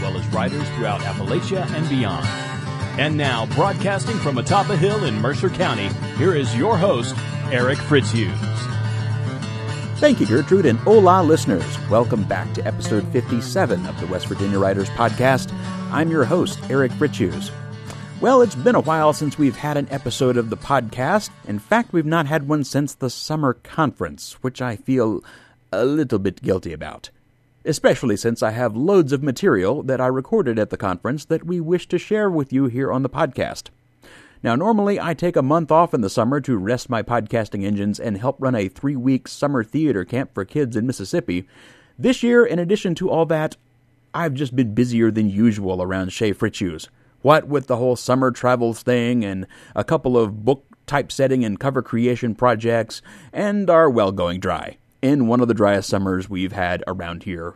well as writers throughout Appalachia and beyond. And now, broadcasting from atop a hill in Mercer County, here is your host, Eric Fritzius. Thank you, Gertrude, and hola, listeners. Welcome back to episode 57 of the West Virginia Writers Podcast. I'm your host, Eric Fritzius. Well, it's been a while since we've had an episode of the podcast. In fact, we've not had one since the summer conference, which I feel a little bit guilty about. Especially since I have loads of material that I recorded at the conference that we wish to share with you here on the podcast. Now, normally I take a month off in the summer to rest my podcasting engines and help run a three week summer theater camp for kids in Mississippi. This year, in addition to all that, I've just been busier than usual around Shea Fritz what with the whole summer travels thing and a couple of book typesetting and cover creation projects, and our well going dry in one of the driest summers we've had around here.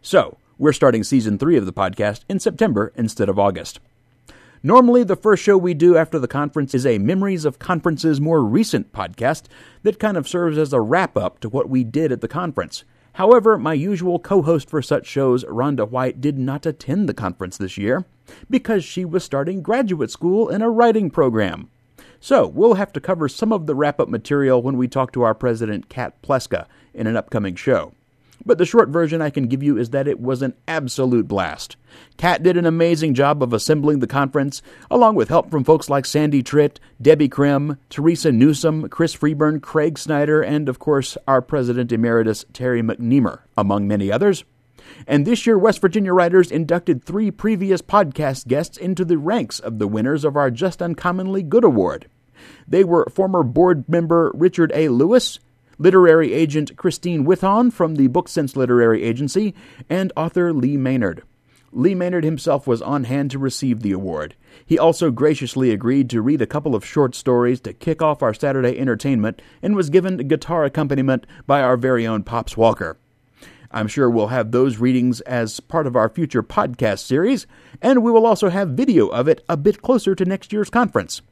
So, we're starting season three of the podcast in September instead of August. Normally, the first show we do after the conference is a Memories of Conferences more recent podcast that kind of serves as a wrap up to what we did at the conference. However, my usual co host for such shows, Rhonda White, did not attend the conference this year because she was starting graduate school in a writing program. So, we'll have to cover some of the wrap up material when we talk to our president, Kat Pleska, in an upcoming show. But the short version I can give you is that it was an absolute blast. Kat did an amazing job of assembling the conference, along with help from folks like Sandy Tritt, Debbie Krim, Teresa Newsom, Chris Freeburn, Craig Snyder, and of course our President Emeritus Terry McNeamer, among many others. And this year, West Virginia Writers inducted three previous podcast guests into the ranks of the winners of our Just Uncommonly Good Award. They were former board member Richard A. Lewis, literary agent Christine Witthohn from the Book Cents Literary Agency, and author Lee Maynard. Lee Maynard himself was on hand to receive the award. He also graciously agreed to read a couple of short stories to kick off our Saturday entertainment and was given guitar accompaniment by our very own Pops Walker. I'm sure we'll have those readings as part of our future podcast series, and we will also have video of it a bit closer to next year's conference.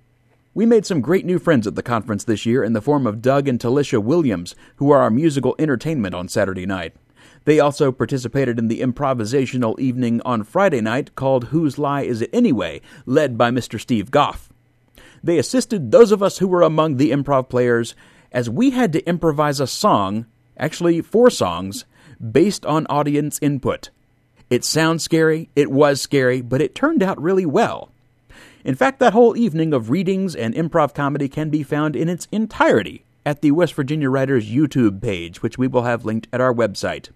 We made some great new friends at the conference this year in the form of Doug and Telisha Williams, who are our musical entertainment on Saturday night. They also participated in the improvisational evening on Friday night called Whose Lie Is It Anyway, led by Mr. Steve Goff. They assisted those of us who were among the improv players as we had to improvise a song, actually four songs, based on audience input. It sounds scary, it was scary, but it turned out really well. In fact, that whole evening of readings and improv comedy can be found in its entirety at the West Virginia Writers YouTube page, which we will have linked at our website.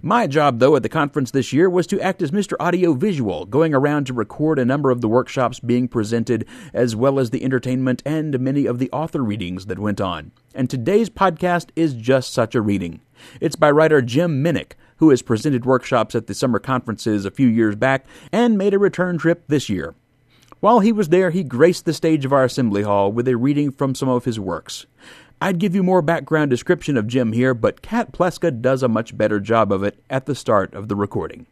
My job, though, at the conference this year was to act as Mr. Audio Visual, going around to record a number of the workshops being presented, as well as the entertainment and many of the author readings that went on. And today's podcast is just such a reading. It's by writer Jim Minick, who has presented workshops at the summer conferences a few years back and made a return trip this year. While he was there, he graced the stage of our assembly hall with a reading from some of his works. I'd give you more background description of Jim here, but Kat Pleska does a much better job of it at the start of the recording.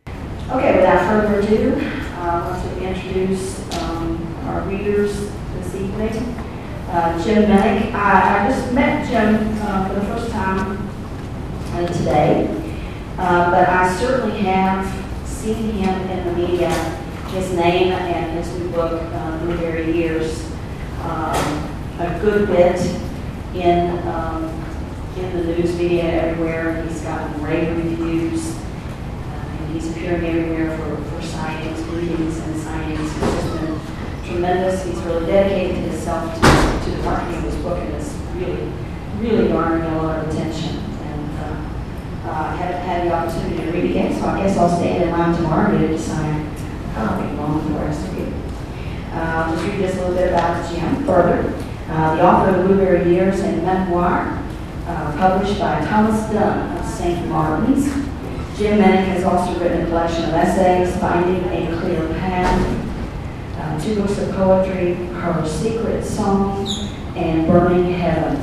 Okay, without further ado, uh, let's introduce um, our readers this evening. Uh, Jim Minick. I, I, just met Jim uh, for the first time uh, today, uh, but I certainly have seen him in the media, his name and his new book, uh, Blueberry Years, um, a good bit in um, in the news media everywhere. He's gotten rave reviews, uh, and he's appearing everywhere for, for signings, readings, and signings. It's just been tremendous. He's really dedicated himself to, to the marketing of his book, and it's really, really garnering a lot of attention. And uh, uh, I haven't had the opportunity to read again, so I guess I'll stay in line tomorrow it to sign along with the rest of you. Uh, I'll read just a little bit about Jim further. Uh, the author of Blueberry Years and Memoir, uh, published by Thomas Dunne of St. Martin's. Jim Minick has also written a collection of essays, Finding a Clear Path, uh, two books of poetry, Her Secret Song and Burning Heaven.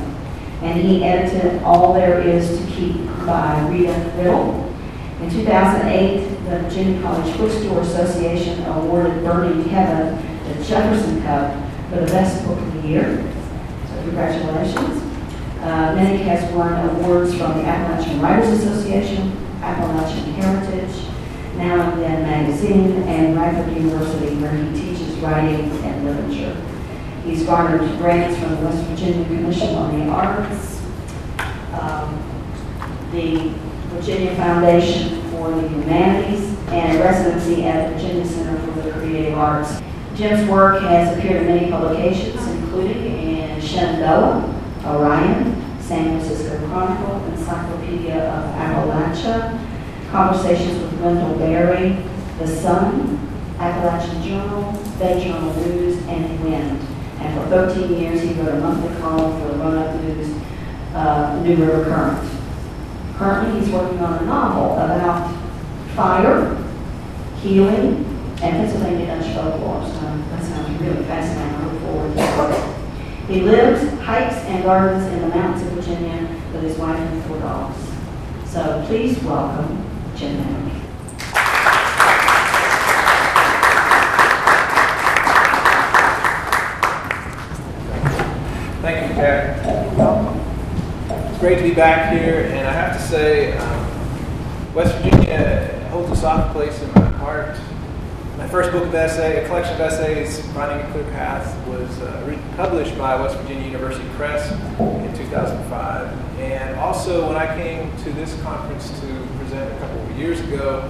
And he edited All There Is to Keep by Rita Riddle. In 2008, the Virginia College Bookstore Association awarded Burning Heaven the Jefferson Cup for the best book of the year. So congratulations. Uh, Minick has won awards from the Appalachian Writers Association, Appalachian Heritage, Now and Then Magazine, and Radford University, where he teaches writing and literature. He's garnered grants from the West Virginia Commission on the Arts, um, the Virginia Foundation for the Humanities, and a residency at the Virginia Center for the Creative Arts. Jim's work has appeared in many publications, including in Shenandoah, Orion, San Francisco Chronicle, Encyclopedia of Appalachia, Conversations with Wendell Berry, The Sun, Appalachian Journal, Bay Journal News, and Wind. And for 13 years, he wrote a monthly column for the Roanoke News, uh, New River Current. Currently, he's working on a novel about fire, healing, and Pennsylvania Dutch folklore. So that sounds really fascinating. I look forward to it. He lives, hikes, and gardens in the mountains of Virginia with his wife and four dogs. So please welcome Jim Minick. Thank you, Kat. It's great to be back here, have to say, um, West Virginia holds a soft place in my heart. My first book of essay, a collection of essays, Finding a Clear Path, was uh, published by West Virginia University Press in 2005. And also, when I came to this conference to present a couple of years ago,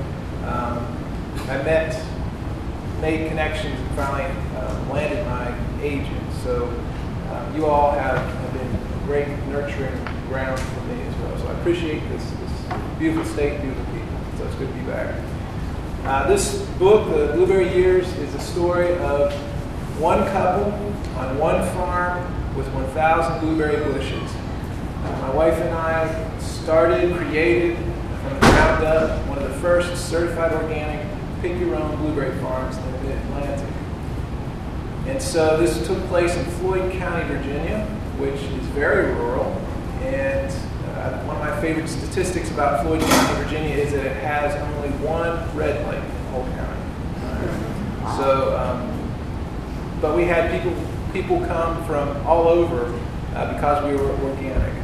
um, I met, made connections, and finally uh, landed my agent. So um, you all have, have been great nurturing ground for me as well. So I appreciate this, this beautiful state, beautiful people. So it's good to be back. Uh, this book, The Blueberry Years, is a story of one couple on one farm with 1,000 blueberry bushes. Uh, my wife and I started, created from the ground up, one of the first certified organic pick your own blueberry farms in the mid-Atlantic. And so this took place in Floyd County, Virginia, which is very rural. And uh, one of my favorite statistics about Floyd County, Virginia is that it has only one red light in the whole county. So, um, but we had people people come from all over uh, because we were organic.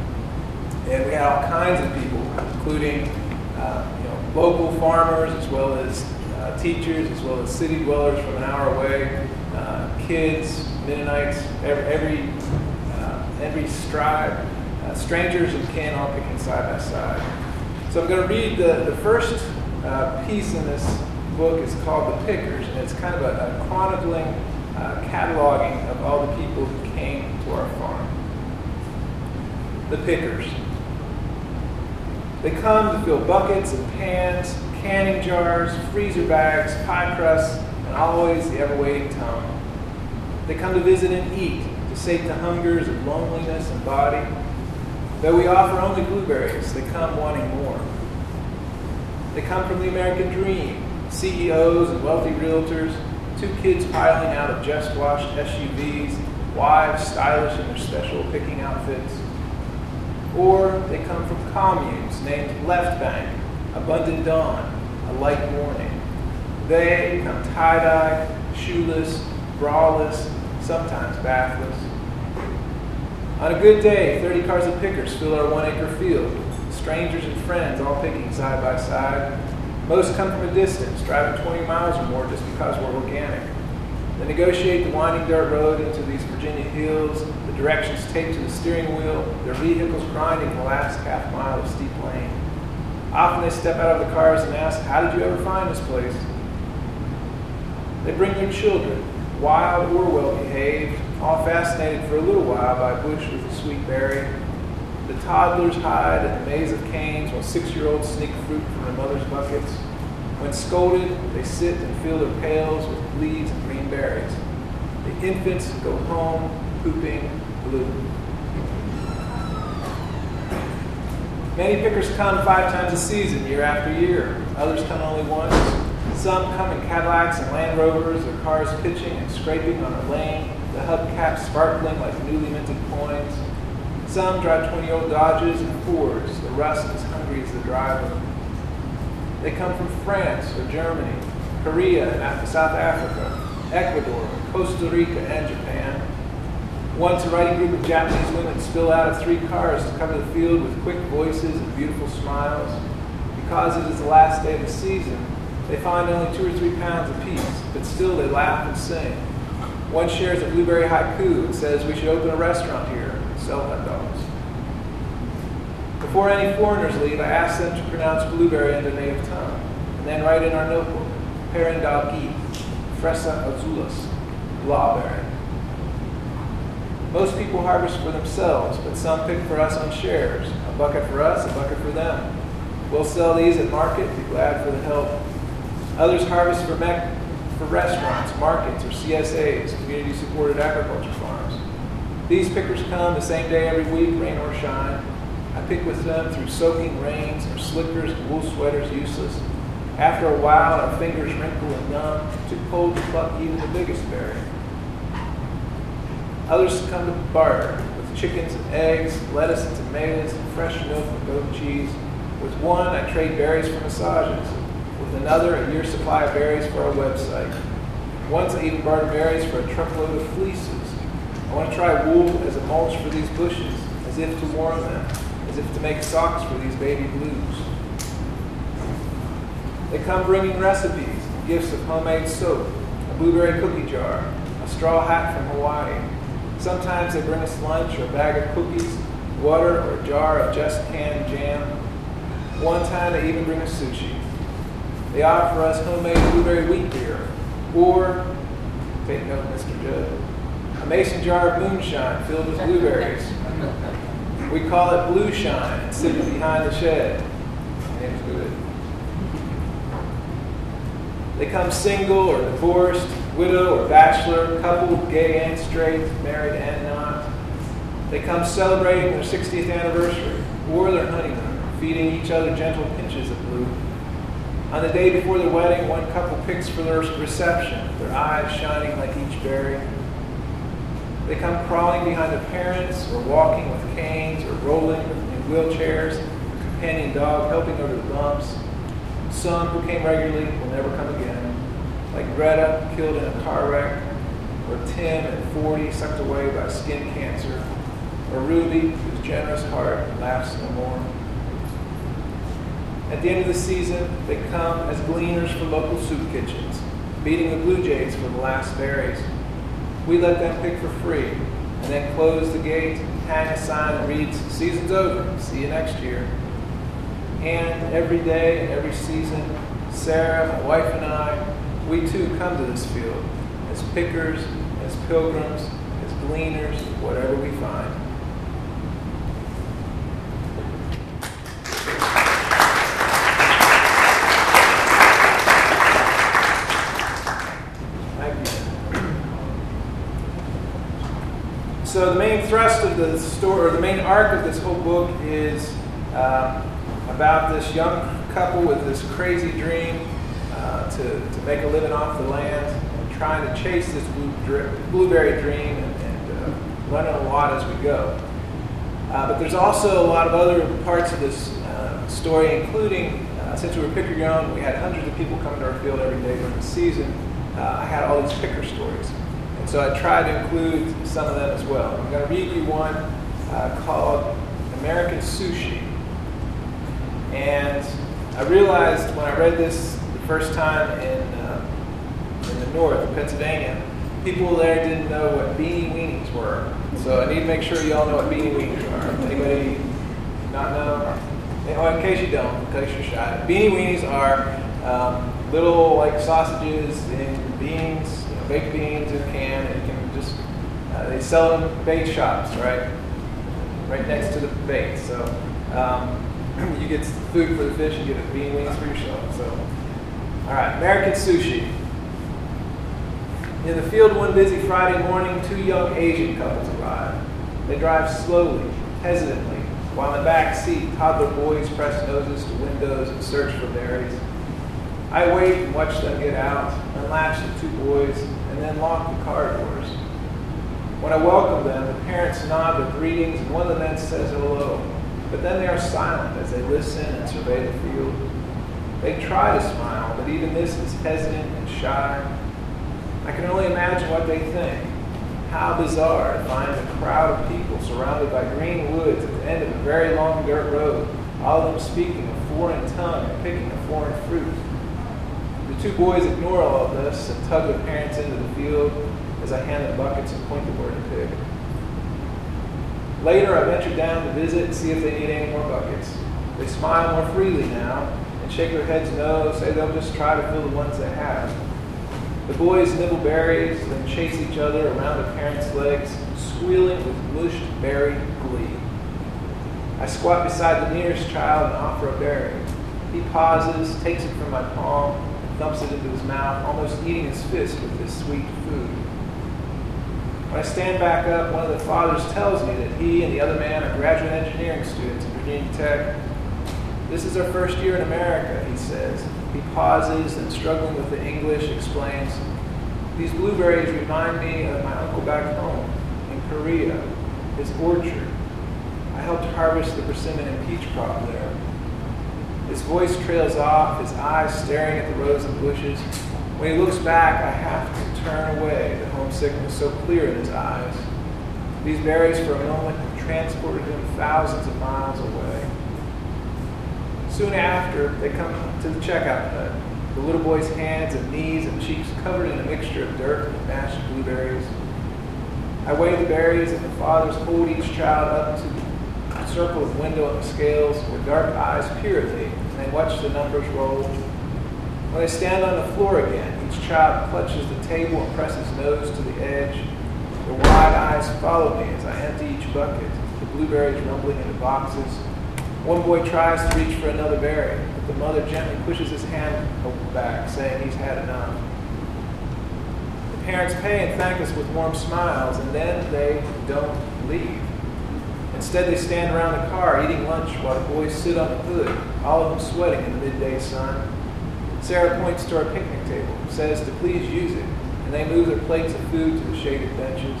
And we had all kinds of people, including uh, you know, local farmers as well as uh, teachers, as well as city dwellers from an hour away, uh, kids, Mennonites, every every, every stripe, uh, strangers and kin all picking side by side. So I'm going to read the, the first uh, piece in this book. It's called The Pickers, and it's kind of a, a chronicling, uh, cataloging of all the people who came to our farm. The Pickers. They come to fill buckets and pans, canning jars, freezer bags, pie crusts, and always the ever waiting tongue. They come to visit and eat, to sate the hungers of loneliness and body. Though we offer only blueberries, they come wanting more. They come from the American dream, CEOs and wealthy realtors, two kids piling out of just washed SUVs, wives stylish in their special picking outfits. Or they come from communes named Left Bank, Abundant Dawn, A Light Morning. They come tie-dye, shoeless, braless, sometimes bathless. On a good day, 30 cars of pickers fill our one acre field, strangers and friends all picking side by side. Most come from a distance, driving 20 miles or more just because we're organic. They negotiate the winding dirt road into these Virginia hills, the directions taped to the steering wheel, their vehicles grinding the last half mile of steep lane. Often they step out of the cars and ask, How did you ever find this place? They bring their children, wild or well behaved, all fascinated for a little while by bush with a sweet berry. The toddlers hide in the maze of canes while six year olds sneak fruit from their mother's buckets. When scolded, they sit and fill their pails with leaves and green berries. The infants go home pooping blue. Many pickers come five times a season, year after year. Others come only once. Some come in Cadillacs and Land Rovers, their cars pitching and scraping on a lane, the hubcaps sparkling like newly minted coins. Some drive 20 year old Dodges and Fords, the rust as hungry as the driver. They come from France or Germany, Korea and South Africa, Ecuador, Costa Rica, and Japan. Once a riding group of Japanese women spill out of three cars to cover the field with quick voices and beautiful smiles. Because it is the last day of the season, they find only two or three pounds apiece, but still they laugh and sing. One shares a blueberry haiku and says we should open a restaurant here and sell hot dogs. Before any foreigners leave, I ask them to pronounce blueberry in their native tongue, and then write in our notebook, Perindalgi, Fresa azulas, lawberry. Most people harvest for themselves, but some pick for us on shares. A bucket for us, a bucket for them. We'll sell these at market, be glad for the help. Others harvest for, for restaurants, markets, or CSAs, community supported agriculture farms. These pickers come the same day every week, rain or shine. I pick with them through soaking rains, or slickers and wool sweaters useless. After a while, our fingers wrinkle and numb, too cold to pluck even the biggest berry. Others come to barter with chickens and eggs, lettuce and tomatoes, and fresh milk and goat cheese. With one, I trade berries for massages. With another, a year's supply of berries for our website. Once, I even barter berries for a truckload of fleeces. I want to try wool as a mulch for these bushes, as if to warm them, as if to make socks for these baby blues. They come bringing recipes, gifts of homemade soap, a blueberry cookie jar, a straw hat from Hawaii, Sometimes they bring us lunch or a bag of cookies, water, or a jar of just canned jam. One time they even bring us sushi. They offer us homemade blueberry wheat beer, or, take note, Mr. Judd, a mason jar of moonshine filled with blueberries. We call it Blue Shine it behind the shed. It's good. They come single or divorced, widow or bachelor, couple, gay and straight, married and not. They come celebrating their 60th anniversary or their honeymoon, feeding each other gentle. On the day before the wedding, one couple picks for their reception, their eyes shining like each berry. They come crawling behind their parents, or walking with canes, or rolling in wheelchairs, a companion dog helping over the bumps. Some who came regularly will never come again like Greta, killed in a car wreck, or Tim at 40, sucked away by skin cancer, or Ruby, whose generous heart laughs no more. At the end of the season, they come as gleaners for local soup kitchens, beating the Blue Jays for the last berries. We let them pick for free, and then close the gate, and hang a sign that reads, Season's over, see you next year. And every day and every season, Sarah, my wife, and I we too come to this field as pickers, as pilgrims, as gleaners, whatever we find. Thank you. So the main thrust of the story, or the main arc of this whole book is uh, about this young couple with this crazy dream uh, to, to make a living off the land and trying to chase this blueberry dream and, and uh, learning a lot as we go. Uh, but there's also a lot of other parts of this uh, story, including uh, since we were picker young, we had hundreds of people coming to our field every day during the season. I had all these picker stories. So I tried to include some of them as well. I'm going to read you one called American Sushi. And I realized when I read this the first time in, uh, in the north, in Pennsylvania, people there didn't know what beanie weenies were. So I need to make sure you all know what beanie weenies are. Anybody not know? Well, in case you don't, in case you're shy, beanie weenies are um, little like sausages and beans, you know, baked beans in a can, uh, they sell them bait shops, right? Right next to the bait. So um, you get food for the fish, you get a beanie weenies for yourself. So all right, American sushi. In the field one busy Friday morning, two young Asian couples arrive. They drive slowly, hesitantly, while in the back seat, toddler boys press noses to windows and search for berries. I wait and watch them get out, unlatch the two boys, and then lock the car doors. When I welcome them, the parents nod their greetings, and one of the men says hello. But then they are silent as they listen and survey the field. They try to smile, but even this is hesitant and shy. I can only imagine what they think. How bizarre to find a crowd of people surrounded by green woods at the end of a very long dirt road, all of them speaking a foreign tongue and picking a foreign fruit. The two boys ignore all of this and tug their parents into the field as I hand them buckets and point them where to pick. Later, I venture down to visit and see if they need any more buckets. They smile more freely now and shake their heads no, say they'll just try to fill the ones they have. The boys nibble berries, then chase each other around the parents' legs, squealing with mushed berry glee. I squat beside the nearest child and offer a berry. He pauses, takes it from my palm, and thumps it into his mouth, almost eating his fist with this sweet food. When I stand back up, one of the fathers tells me that he and the other man are graduate engineering students at Virginia Tech. This is our first year in America, he says. He pauses and, struggling with the English, explains These blueberries remind me of my uncle back home in Korea, his orchard. I helped harvest the persimmon and peach crop there. His voice trails off, his eyes staring at the rows of bushes. When he looks back, I have to turn away, the homesickness so clear in his eyes. These berries, for a moment, transported him thousands of miles away. Soon after, they come to the checkout hut, the little boy's hands and knees and cheeks covered in a mixture of dirt and mashed blueberries. I weigh the berries, and the fathers hold each child up to the circle of window scales, where dark eyes peer at me, and they watch the numbers roll. When they stand on the floor again, each child clutches the table and presses nose to the edge. Their wide eyes follow me as I empty each bucket, the blueberries rumbling into boxes, one boy tries to reach for another berry, but the mother gently pushes his hand back, saying he's had enough. The parents pay and thank us with warm smiles, and then they don't leave. Instead, they stand around the car eating lunch while the boys sit on the hood, all of them sweating in the midday sun. Sarah points to our picnic table, says to please use it, and they move their plates of food to the shaded benches.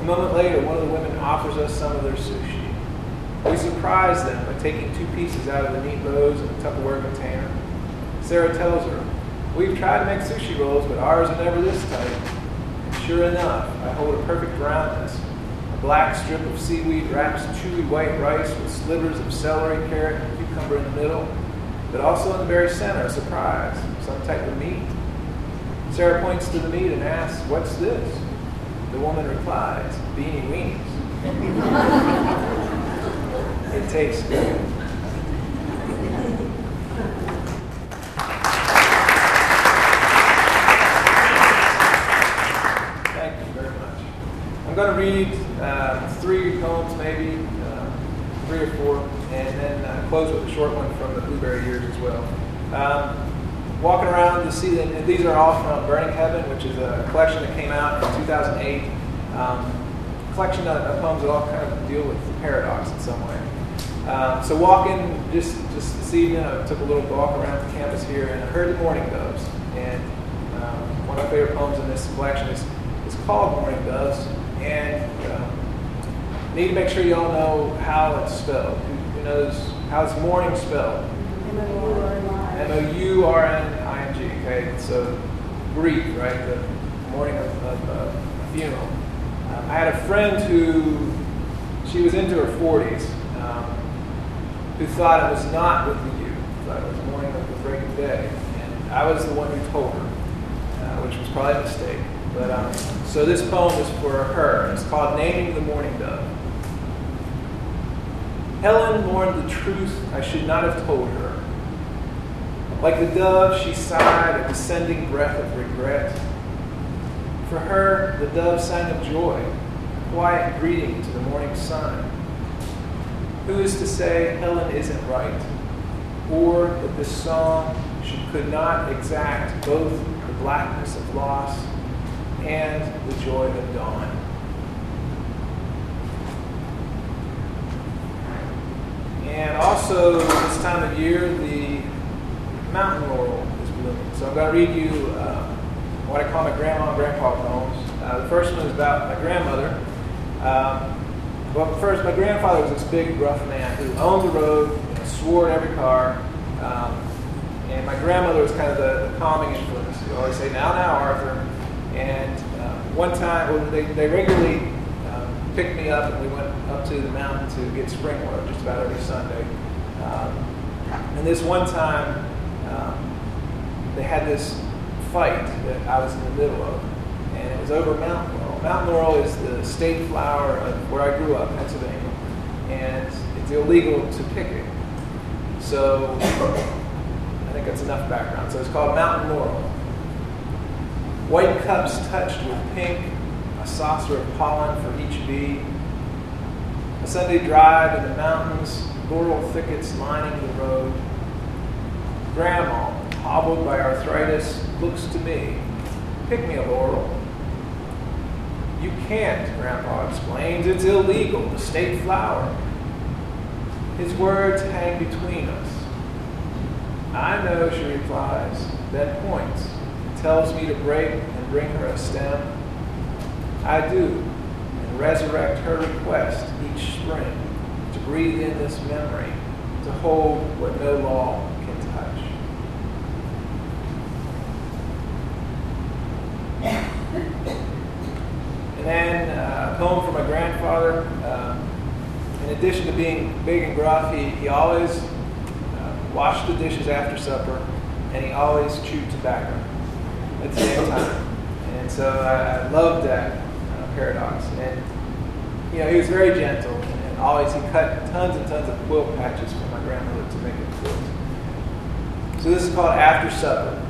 A moment later, one of the women offers us some of their sushi. We surprise them by taking two pieces out of the neat bows in a Tupperware container. Sarah tells her, We've tried to make sushi rolls, but ours are never this tight. And sure enough, I hold a perfect roundness. A black strip of seaweed wraps chewy white rice with slivers of celery, carrot, and cucumber in the middle, but also in the very center, a surprise, some type of meat. Sarah points to the meat and asks, What's this? The woman replies, Beanie Weenies. It tastes good. Thank you very much. I'm going to read uh, three poems, maybe uh, three or four, close with a short one from the Blueberry Years as well. Um, walking around to see and these are all from Burning Heaven, which is a collection that came out in 2008. Um, collection of, poems that all kind of deal with paradox in some way. Um, so walking just just this evening, I took a little walk around the campus here, and I heard the Mourning Doves. And um, one of my favorite poems in this collection is, is called Mourning Doves. And um, need to make sure you all know how it's spelled. Who, who knows how morning spelled? M-O-U-R-N-I-N-G. Okay, so grief, right? The morning of, of uh, a funeral. Um, I had a friend who she was into her 40s who thought it was not with the U, thought it was morning of the break of day. And I was the one who told her, uh, which was probably a mistake. But um, so this poem is for her. It's called Naming the Morning Dove. Helen mourned the truth I should not have told her. Like the dove, she sighed a descending breath of regret. For her, the dove sang of joy, a quiet greeting to the morning sun. Who is to say Helen isn't right? Or that this song she could not exact both the blackness of loss and the joy of dawn? Also, this time of year, the mountain laurel is blooming. So I'm going to read you uh, what I call my grandma and grandpa poems. Uh, the first one is about my grandmother. Um, well, first, my grandfather was this big, rough man who owned the road, and swore at every car. Um, and my grandmother was kind of the, the calming influence. She always say, now, now, Arthur. And uh, one time, well, they, they regularly um, picked me up and we went to the mountain to get spring water just about every Sunday. Um, and this one time, um, they had this fight that I was in the middle of, and it was over mountain laurel. Mountain laurel is the state flower of where I grew up, Pennsylvania, and it's illegal to pick it. So I think that's enough background. So it's called mountain laurel. White cups touched with pink, a saucer of pollen for each bee. Sunday drive in the mountains, laurel thickets lining the road. Grandma, hobbled by arthritis, looks to me. Pick me a laurel. You can't, Grandpa explains. It's illegal, the state flower. His words hang between us. I know, she replies, then points, tells me to break and bring her a stem. I do, resurrect her request each spring to breathe in this memory, to hold what no law can touch. And then uh, a poem from my grandfather. Um, in addition to being big and gruff, he, he always uh, washed the dishes after supper, and he always chewed tobacco at the same time. And so I, I loved that uh, paradox. And you know, he was very gentle, and always he cut tons and tons of quilt patches for my grandmother to make a quilt. So this is called After Supper.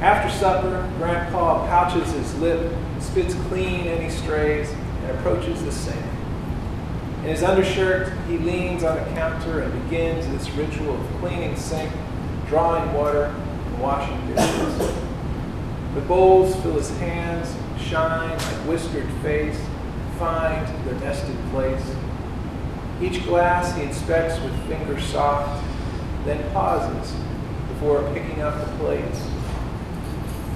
After supper, Grandpa pouches his lip, spits clean any strays, and approaches the sink. In his undershirt, he leans on a counter and begins this ritual of cleaning sink, drawing water, and washing dishes. The bowls fill his hands, shine like whiskered face, find their nested place. Each glass he inspects with fingers soft, then pauses before picking up the plates.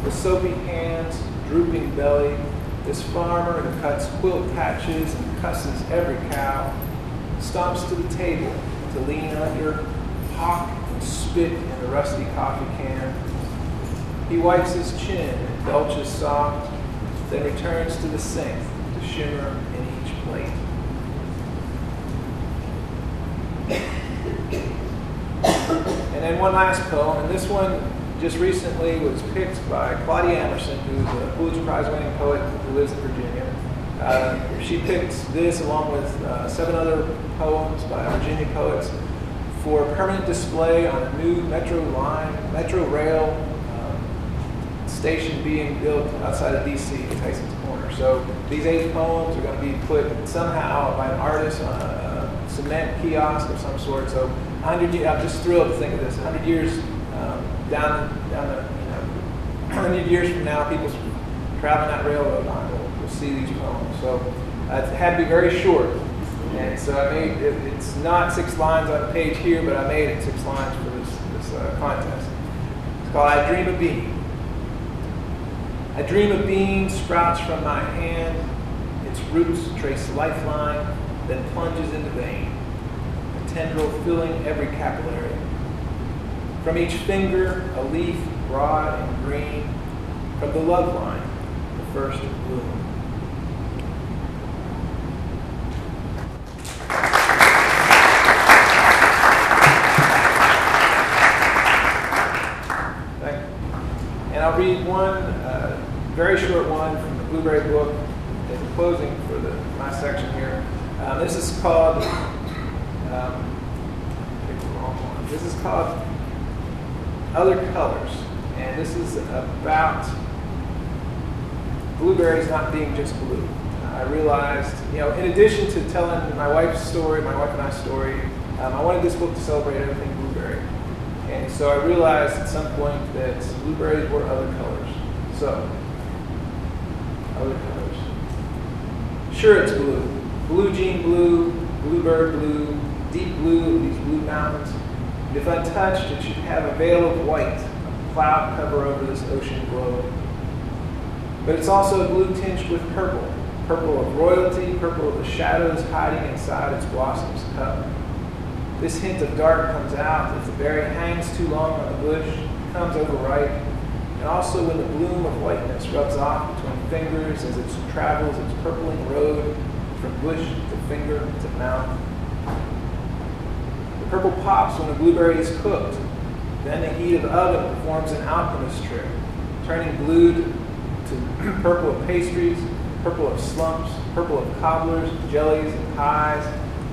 With soapy hands, drooping belly, this farmer who cuts quilt patches and cusses every cow stomps to the table to lean under, hawk and spit in the rusty coffee can. He wipes his chin and belches soft, then returns to the sink to shimmer in each plate. And then one last poem, and this one just recently was picked by Claudia Emerson, who's a Pulitzer Prize winning poet who lives in Virginia. Uh, she picked this along with uh, seven other poems by Virginia poets for permanent display on a new metro line, metro rail station being built outside of DC at Tyson's Corner. So these eight poems are going to be put somehow by an artist on a, a cement kiosk of some sort. So 100 years, I'm just thrilled to think of this. 100 years um, down, down the, you know, 100 years from now, people traveling that railroad line will, will see these poems. So uh, it had to be very short. And so I made, it, it's not six lines on the page here, but I made it six lines for this, this uh, contest. It's called I Dream of Being. I dream a bean sprouts from my hand, its roots trace lifeline, then plunges into vein, a tendril filling every capillary. From each finger, a leaf broad and green, from the love line, the first bloom. Thank you. And I'll read one uh, very short one from the Blueberry book as a closing for the, my section here. Um, this is called, um, the. This is called Other Colors. And this is about blueberries not being just blue. I realized, you know, in addition to telling my wife's story, my wife and I's story, um, I wanted this book to celebrate everything blueberry. And so I realized at some point that blueberries were other colors. So, other colors. Sure, it's blue. Blue jean blue, bluebird blue, deep blue these blue mountains. And if untouched, it should have a veil of white, a cloud cover over this ocean globe. But it's also a blue tinged with purple, purple of royalty, purple of the shadows hiding inside its blossom's cup. This hint of dark comes out if the berry hangs too long on the bush, comes overripe, and also when the bloom of whiteness rubs off fingers as it travels its purpling road from bush to finger to mouth. The purple pops when the blueberry is cooked. Then the heat of the oven performs an alchemist trick, turning blue to purple of pastries, purple of slumps, purple of cobblers, jellies, and pies,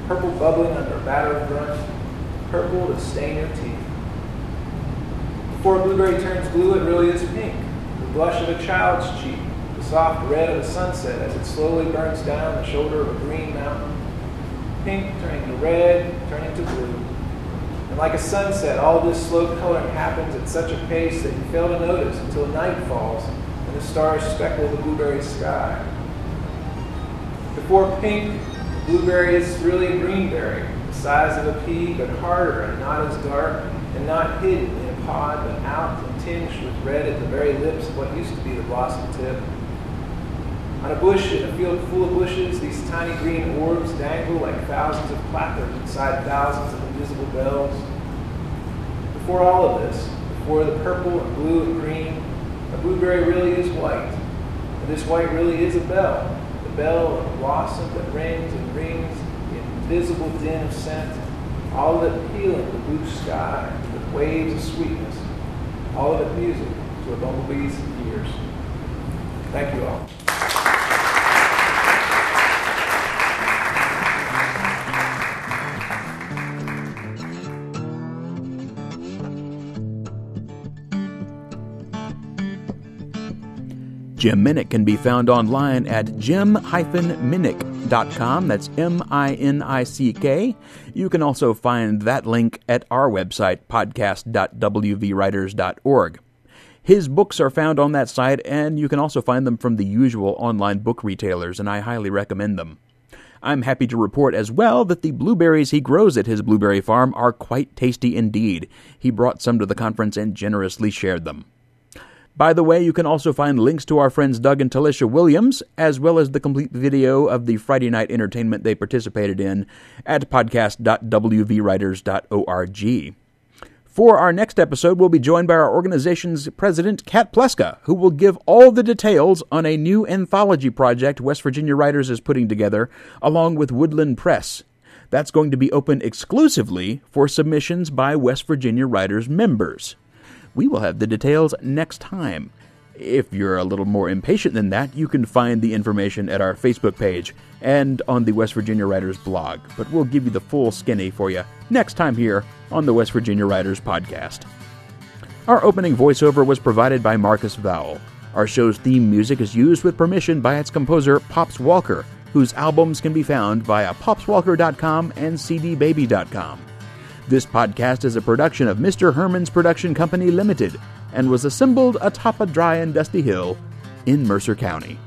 purple bubbling under a batter of brunch, purple to stain your teeth. Before a blueberry turns blue, it really is pink, the blush of a child's cheek, soft red of the sunset as it slowly burns down the shoulder of a green mountain. Pink turning to red, turning to blue. And like a sunset, all this slow coloring happens at such a pace that you fail to notice until night falls and the stars speckle the blueberry sky. Before pink, blueberry is really a greenberry, the size of a pea, but harder and not as dark, and not hidden in a pod, but out and tinged with red at the very lips of what used to be the blossom tip. On a bush in a field full of bushes, these tiny green orbs dangle like thousands of placards inside thousands of invisible bells. Before all of this, before the purple and blue and green, a blueberry really is white. And this white really is a bell, the bell of blossom that rings and rings in invisible din of scent, all of it peeling the blue sky with waves of sweetness, all of it music to a bumblebee's ears. Thank you all. Jim Minick can be found online at jim-minnick.com. That's M-I-N-I-C-K. You can also find that link at our website, podcast.wvwriters.org. His books are found on that site, and you can also find them from the usual online book retailers, and I highly recommend them. I'm happy to report as well that the blueberries he grows at his blueberry farm are quite tasty indeed. He brought some to the conference and generously shared them. By the way, you can also find links to our friends Doug and Telisha Williams, as well as the complete video of the Friday night entertainment they participated in at podcast.wvwriters.org. For our next episode, we'll be joined by our organization's president, Kat Pleska, who will give all the details on a new anthology project West Virginia Writers is putting together, along with Woodland Press. That's going to be open exclusively for submissions by West Virginia Writers members. We will have the details next time. If you're a little more impatient than that, you can find the information at our Facebook page and on the West Virginia Writers blog, but we'll give you the full skinny for you next time here on the West Virginia Writers podcast. Our opening voiceover was provided by Marcus Vowell. Our show's theme music is used with permission by its composer, Pops Walker, whose albums can be found via popswalker.com and cdbaby.com. This podcast is a production of Mr. Herman's Production Company Limited and was assembled atop a dry and dusty hill in Mercer County.